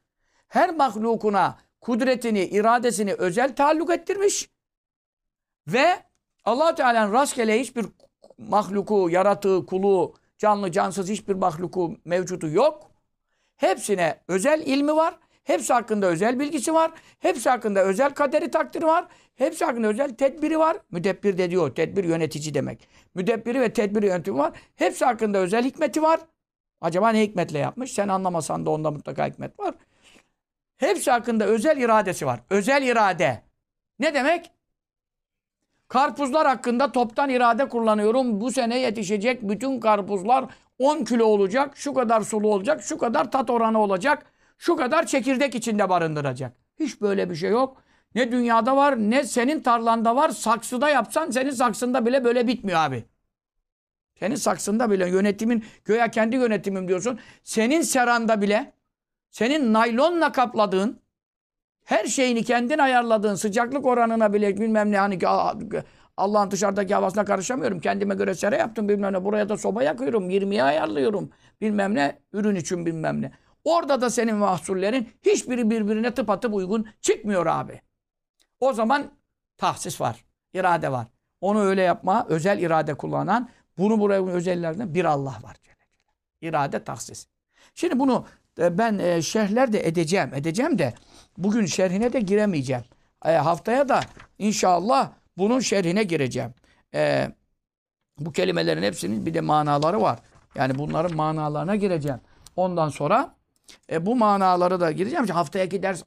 Her mahlukuna kudretini, iradesini özel taalluk ettirmiş. Ve allah Teala'nın rastgele hiçbir mahluku, yaratığı, kulu, canlı, cansız hiçbir mahluku mevcudu yok. Hepsine özel ilmi var. Hepsi hakkında özel bilgisi var. Hepsi hakkında özel kaderi takdiri var. Hepsi hakkında özel tedbiri var. Müdebbir de diyor. Tedbir yönetici demek. Müdebbiri ve tedbiri yönetimi var. Hepsi hakkında özel hikmeti var. Acaba ne hikmetle yapmış? Sen anlamasan da onda mutlaka hikmet var. Hepsi hakkında özel iradesi var. Özel irade. Ne demek? Karpuzlar hakkında toptan irade kullanıyorum. Bu sene yetişecek bütün karpuzlar 10 kilo olacak, şu kadar sulu olacak, şu kadar tat oranı olacak, şu kadar çekirdek içinde barındıracak. Hiç böyle bir şey yok. Ne dünyada var, ne senin tarlanda var. Saksıda yapsan senin saksında bile böyle bitmiyor abi. Senin saksında bile yönetimin, göya kendi yönetimim diyorsun. Senin seranda bile, senin naylonla kapladığın, her şeyini kendin ayarladığın sıcaklık oranına bile bilmem ne hani Allah'ın dışarıdaki havasına karışamıyorum. Kendime göre sera yaptım bilmem ne. Buraya da soba yakıyorum. 20'ye ayarlıyorum. Bilmem ne. Ürün için bilmem ne. Orada da senin mahsullerin hiçbiri birbirine tıpatıp uygun çıkmıyor abi. O zaman tahsis var. irade var. Onu öyle yapma. Özel irade kullanan bunu buraya özellerden bir Allah var. İrade tahsis. Şimdi bunu e, ben e, şerhler de edeceğim. Edeceğim de bugün şerhine de giremeyeceğim. E, haftaya da inşallah bunun şerhine gireceğim. bu kelimelerin hepsinin bir de manaları var. Yani bunların manalarına gireceğim. Ondan sonra bu manaları da gireceğim. Haftaya ders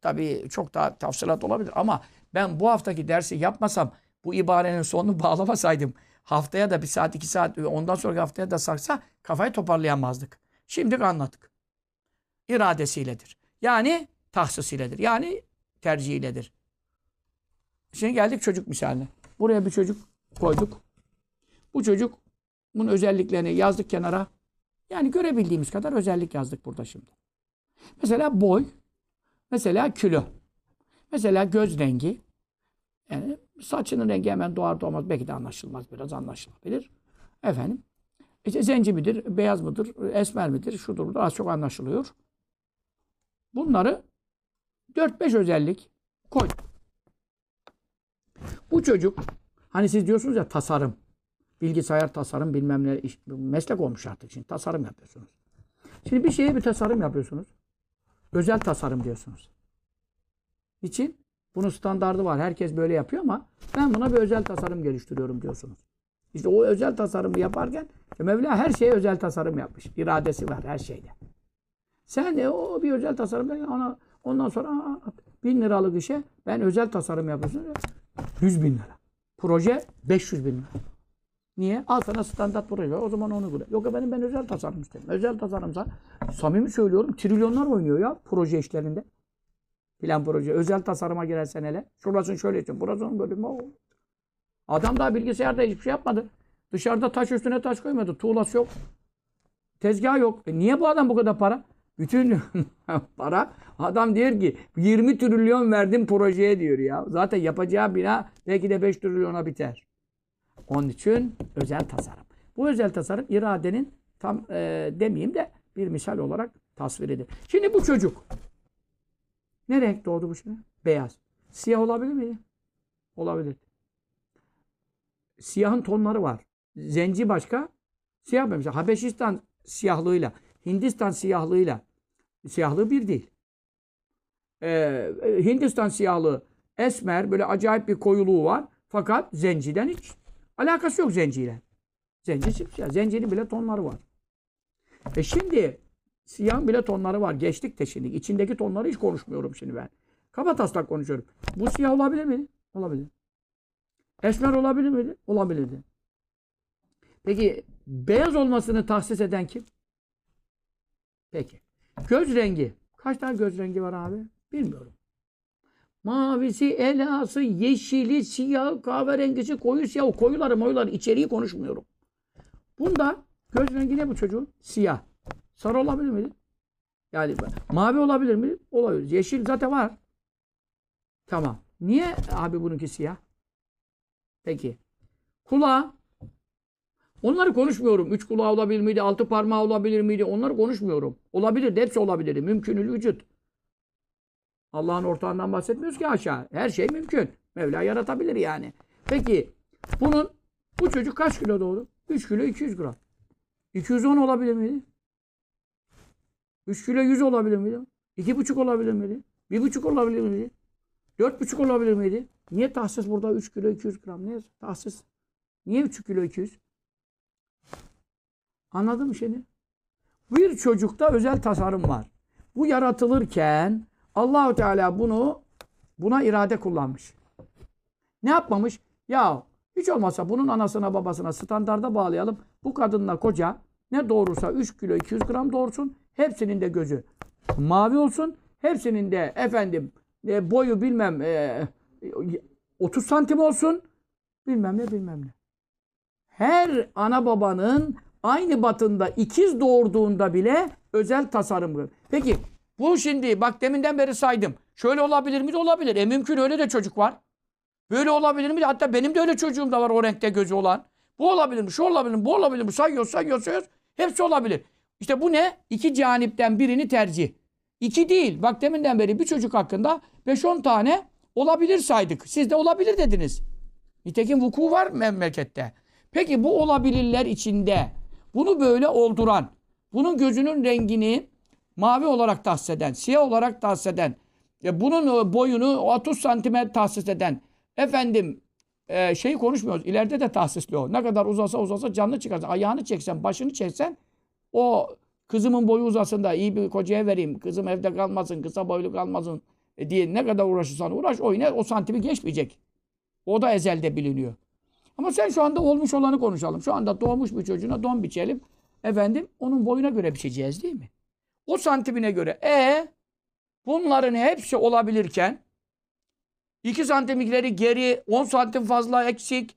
tabii çok daha tafsilat olabilir ama ben bu haftaki dersi yapmasam bu ibarenin sonunu *laughs* bağlamasaydım haftaya da bir saat iki saat ondan sonraki haftaya da saksa kafayı toparlayamazdık. Şimdi anladık. İradesiyledir. Yani tahsisiyledir. Yani tercihiyledir. Şimdi geldik çocuk misaline. Buraya bir çocuk koyduk. Bu çocuk bunun özelliklerini yazdık kenara. Yani görebildiğimiz kadar özellik yazdık burada şimdi. Mesela boy, mesela kilo, mesela göz rengi, yani saçının rengi hemen doğar doğmaz belki de anlaşılmaz biraz anlaşılabilir. Efendim işte zenci midir, beyaz mıdır, esmer midir, şudur budur az çok anlaşılıyor. Bunları 4-5 özellik koy. Bu çocuk hani siz diyorsunuz ya tasarım, bilgisayar tasarım bilmem ne iş, meslek olmuş artık şimdi tasarım yapıyorsunuz. Şimdi bir şeye bir tasarım yapıyorsunuz. Özel tasarım diyorsunuz. İçin bunun standardı var. Herkes böyle yapıyor ama ben buna bir özel tasarım geliştiriyorum diyorsunuz. İşte o özel tasarımı yaparken Mevla her şeye özel tasarım yapmış. İradesi var her şeyde. Sen de o bir özel tasarım ona ondan sonra bin liralık işe ben özel tasarım yapıyorsun. Yüz bin lira. Proje 500 bin lira. Niye? Al sana standart proje. O zaman onu uygula. Yok efendim ben özel tasarım istedim. Özel tasarımsa samimi söylüyorum trilyonlar oynuyor ya proje işlerinde. Plan proje. Özel tasarıma girersen hele. Şurasını şöyle için. Burasını böyle. Oo. Adam daha bilgisayarda hiçbir şey yapmadı. Dışarıda taş üstüne taş koymadı. Tuğlası yok. Tezgah yok. E niye bu adam bu kadar para? Bütün *laughs* para adam diyor ki 20 trilyon verdim projeye diyor ya. Zaten yapacağı bina belki de 5 trilyona biter. Onun için özel tasarım. Bu özel tasarım iradenin tam e, demeyeyim de bir misal olarak tasvir edilir. Şimdi bu çocuk ne renk doğdu bu şimdi? Beyaz. Siyah olabilir mi? Olabilir. Siyahın tonları var. Zenci başka. Siyah mesela Habeşistan siyahlığıyla Hindistan siyahlığıyla siyahlığı bir değil. Ee, Hindistan siyahlığı esmer böyle acayip bir koyuluğu var. Fakat zenciden hiç alakası yok zenciyle. Zenci simsiyah. Zencinin bile tonları var. E şimdi siyahın bile tonları var. Geçtik de şimdi. İçindeki tonları hiç konuşmuyorum şimdi ben. Kaba taslak konuşuyorum. Bu siyah olabilir mi? Olabilir. Esmer olabilir miydi? Olabilirdi. Peki beyaz olmasını tahsis eden kim? Peki. Göz rengi. Kaç tane göz rengi var abi? Bilmiyorum. Mavisi, elası, yeşili, siyah, kahverengisi, koyu siyah. Koyuları moyuları içeriği konuşmuyorum. Bunda göz rengi ne bu çocuğun? Siyah. Sarı olabilir miydi? Yani mavi olabilir mi? Olabilir. Yeşil zaten var. Tamam. Niye abi bununki siyah? Peki. Kulağı. Onları konuşmuyorum. Üç kulağı olabilir miydi? Altı parmağı olabilir miydi? Onları konuşmuyorum. Olabilir. Hepsi olabilir. Mümkünül vücut. Allah'ın ortağından bahsetmiyoruz ki aşağı. Her şey mümkün. Mevla yaratabilir yani. Peki bunun bu çocuk kaç kilo doğdu? 3 kilo 200 gram. 210 olabilir miydi? 3 kilo 100 olabilir miydi? 2,5 olabilir miydi? 1,5 olabilir miydi? 4,5 olabilir miydi? Niye tahsis burada 3 kilo 200 gram? Niye tahsis? Niye 3 kilo 200? Anladın mı şimdi? Bir çocukta özel tasarım var. Bu yaratılırken Allahu Teala bunu buna irade kullanmış. Ne yapmamış? Ya hiç olmazsa bunun anasına babasına standarda bağlayalım. Bu kadınla koca ne doğurursa 3 kilo 200 gram doğursun. Hepsinin de gözü mavi olsun. Hepsinin de efendim e, boyu bilmem e, 30 santim olsun. Bilmem ne bilmem ne. Her ana babanın aynı batında ikiz doğurduğunda bile özel tasarım. Peki bu şimdi bak deminden beri saydım. Şöyle olabilir mi? Olabilir. E mümkün öyle de çocuk var. Böyle olabilir mi? Hatta benim de öyle çocuğum da var o renkte gözü olan. Bu olabilir mi? Şu olabilir mi? Bu olabilir mi? Sayıyoruz, sayıyoruz, sayıyoruz. Hepsi olabilir. İşte bu ne? İki canipten birini tercih. İki değil. Bak deminden beri bir çocuk hakkında 5-10 tane olabilir saydık. Siz de olabilir dediniz. Nitekim vuku var memlekette. Peki bu olabilirler içinde bunu böyle olduran, bunun gözünün rengini mavi olarak tahsis eden, siyah olarak tahsis eden, e, bunun boyunu 30 santimetre tahsis eden, efendim e, şeyi konuşmuyoruz. İleride de tahsisli o. Ne kadar uzasa uzasa canlı çıkarsa, ayağını çeksen, başını çeksen o kızımın boyu uzasın da iyi bir kocaya vereyim, kızım evde kalmasın, kısa boylu kalmasın e, diye ne kadar uğraşırsan uğraş o yine o santimi geçmeyecek. O da ezelde biliniyor. Ama sen şu anda olmuş olanı konuşalım. Şu anda doğmuş bir çocuğuna don biçelim. Efendim onun boyuna göre biçeceğiz değil mi? O santimine göre. E bunların hepsi olabilirken 2 santimlikleri geri 10 santim fazla eksik.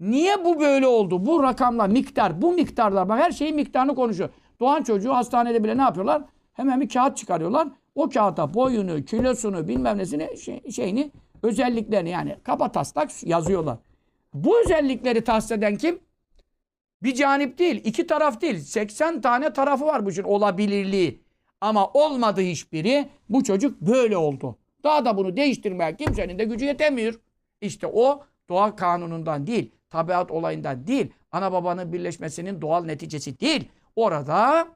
Niye bu böyle oldu? Bu rakamlar, miktar, bu miktarlar. Bak her şeyin miktarını konuşuyor. Doğan çocuğu hastanede bile ne yapıyorlar? Hemen bir kağıt çıkarıyorlar. O kağıta boyunu, kilosunu, bilmem nesini, şey, şeyini, özelliklerini yani kaba taslak yazıyorlar. Bu özellikleri tahsis eden kim? Bir canip değil, iki taraf değil. 80 tane tarafı var bu için olabilirliği. Ama olmadı hiçbiri. Bu çocuk böyle oldu. Daha da bunu değiştirmeye kimsenin de gücü yetemiyor. İşte o doğa kanunundan değil, tabiat olayından değil, ana babanın birleşmesinin doğal neticesi değil. Orada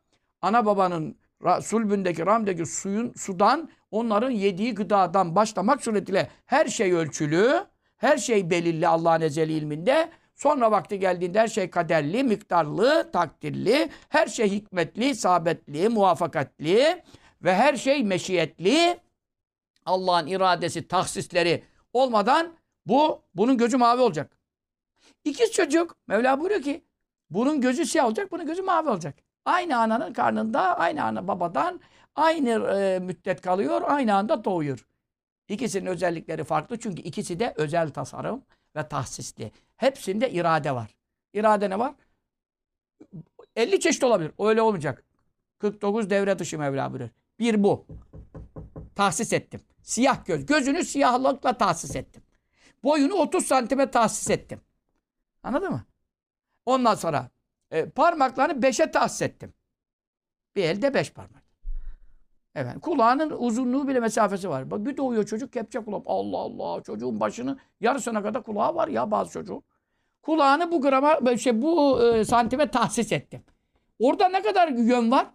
ana babanın sulbündeki, ramdaki suyun sudan onların yediği gıdadan başlamak suretiyle her şey ölçülü, her şey belirli Allah'ın ezeli ilminde. Sonra vakti geldiğinde her şey kaderli, miktarlı, takdirli, her şey hikmetli, sabetli, muvaffakatli ve her şey meşiyetli. Allah'ın iradesi, tahsisleri olmadan Bu, bunun gözü mavi olacak. İkiz çocuk, Mevla buyuruyor ki, bunun gözü siyah olacak, bunun gözü mavi olacak. Aynı ananın karnında, aynı ana babadan aynı e, müddet kalıyor, aynı anda doğuyor. İkisinin özellikleri farklı çünkü ikisi de özel tasarım ve tahsisli. Hepsinde irade var. İrade ne var? 50 çeşit olabilir. Öyle olmayacak. 49 devre dışı Mevla buyuruyor. Bir bu. Tahsis ettim. Siyah göz. Gözünü siyahlıkla tahsis ettim. Boyunu 30 santime tahsis ettim. Anladın mı? Ondan sonra e, parmaklarını 5'e tahsis ettim. Bir elde 5 parmak. Efendim, kulağının uzunluğu bile mesafesi var. Bak bir doğuyor çocuk kepçe kulak. Allah Allah çocuğun başını yarısına kadar kulağı var ya bazı çocuğun. Kulağını bu grama şey bu e, santime tahsis ettim. Orada ne kadar yön var?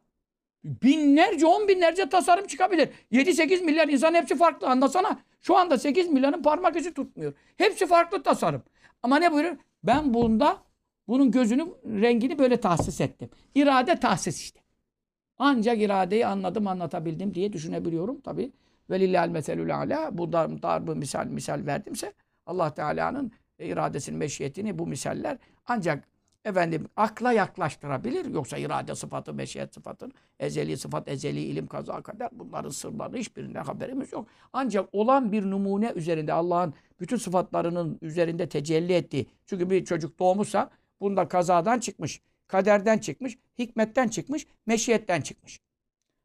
Binlerce, on binlerce tasarım çıkabilir. 7-8 milyar insan hepsi farklı. Anlasana. Şu anda 8 milyonun parmak izi tutmuyor. Hepsi farklı tasarım. Ama ne buyuruyor? Ben bunda bunun gözünün rengini böyle tahsis ettim. İrade tahsis işte. Ancak iradeyi anladım, anlatabildim diye düşünebiliyorum tabi. Velillahil meselül ala. Bu dar, darbı misal misal verdimse Allah Teala'nın iradesinin meşiyetini bu misaller ancak efendim akla yaklaştırabilir. Yoksa irade sıfatı, meşiyet sıfatı, ezeli sıfat, ezeli ilim, kaza, kader bunların sırlarını hiçbirinden haberimiz yok. Ancak olan bir numune üzerinde Allah'ın bütün sıfatlarının üzerinde tecelli ettiği. Çünkü bir çocuk doğmuşsa bunda kazadan çıkmış, kaderden çıkmış, hikmetten çıkmış, meşiyetten çıkmış.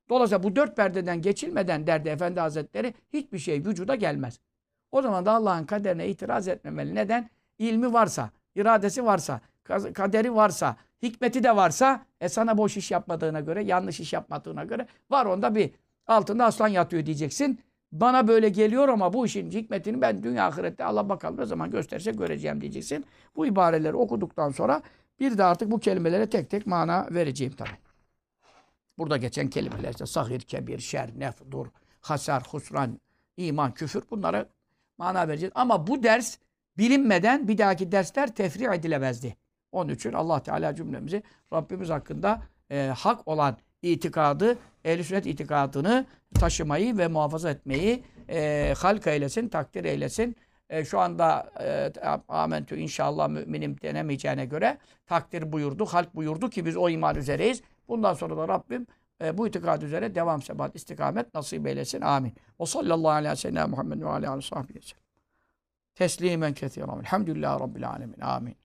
Dolayısıyla bu dört perdeden geçilmeden derdi Efendi Hazretleri hiçbir şey vücuda gelmez. O zaman da Allah'ın kaderine itiraz etmemeli. Neden? İlmi varsa, iradesi varsa, kaderi varsa, hikmeti de varsa e sana boş iş yapmadığına göre, yanlış iş yapmadığına göre var onda bir altında aslan yatıyor diyeceksin. Bana böyle geliyor ama bu işin hikmetini ben dünya ahirette Allah bakalım ne zaman gösterse göreceğim diyeceksin. Bu ibareleri okuduktan sonra bir de artık bu kelimelere tek tek mana vereceğim tabi. Burada geçen kelimeler işte sahir, kebir, şer, nef, dur, hasar, husran, iman, küfür bunlara mana vereceğiz. Ama bu ders bilinmeden bir dahaki dersler tefri edilemezdi. Onun için Allah Teala cümlemizi Rabbimiz hakkında e, hak olan itikadı, ehl sünnet itikadını taşımayı ve muhafaza etmeyi e, halk eylesin, takdir eylesin. E, şu anda e, amentü inşallah müminim denemeyeceğine göre takdir buyurdu, halk buyurdu ki biz o iman üzereyiz. Bundan sonra da Rabbim e, bu itikad üzere devam sebat, istikamet nasip eylesin. Amin. O sallallahu aleyhi ve sellem Muhammed ve aleyhi ve sellem. Teslimen kethiren. Elhamdülillahi Rabbil alemin. Amin.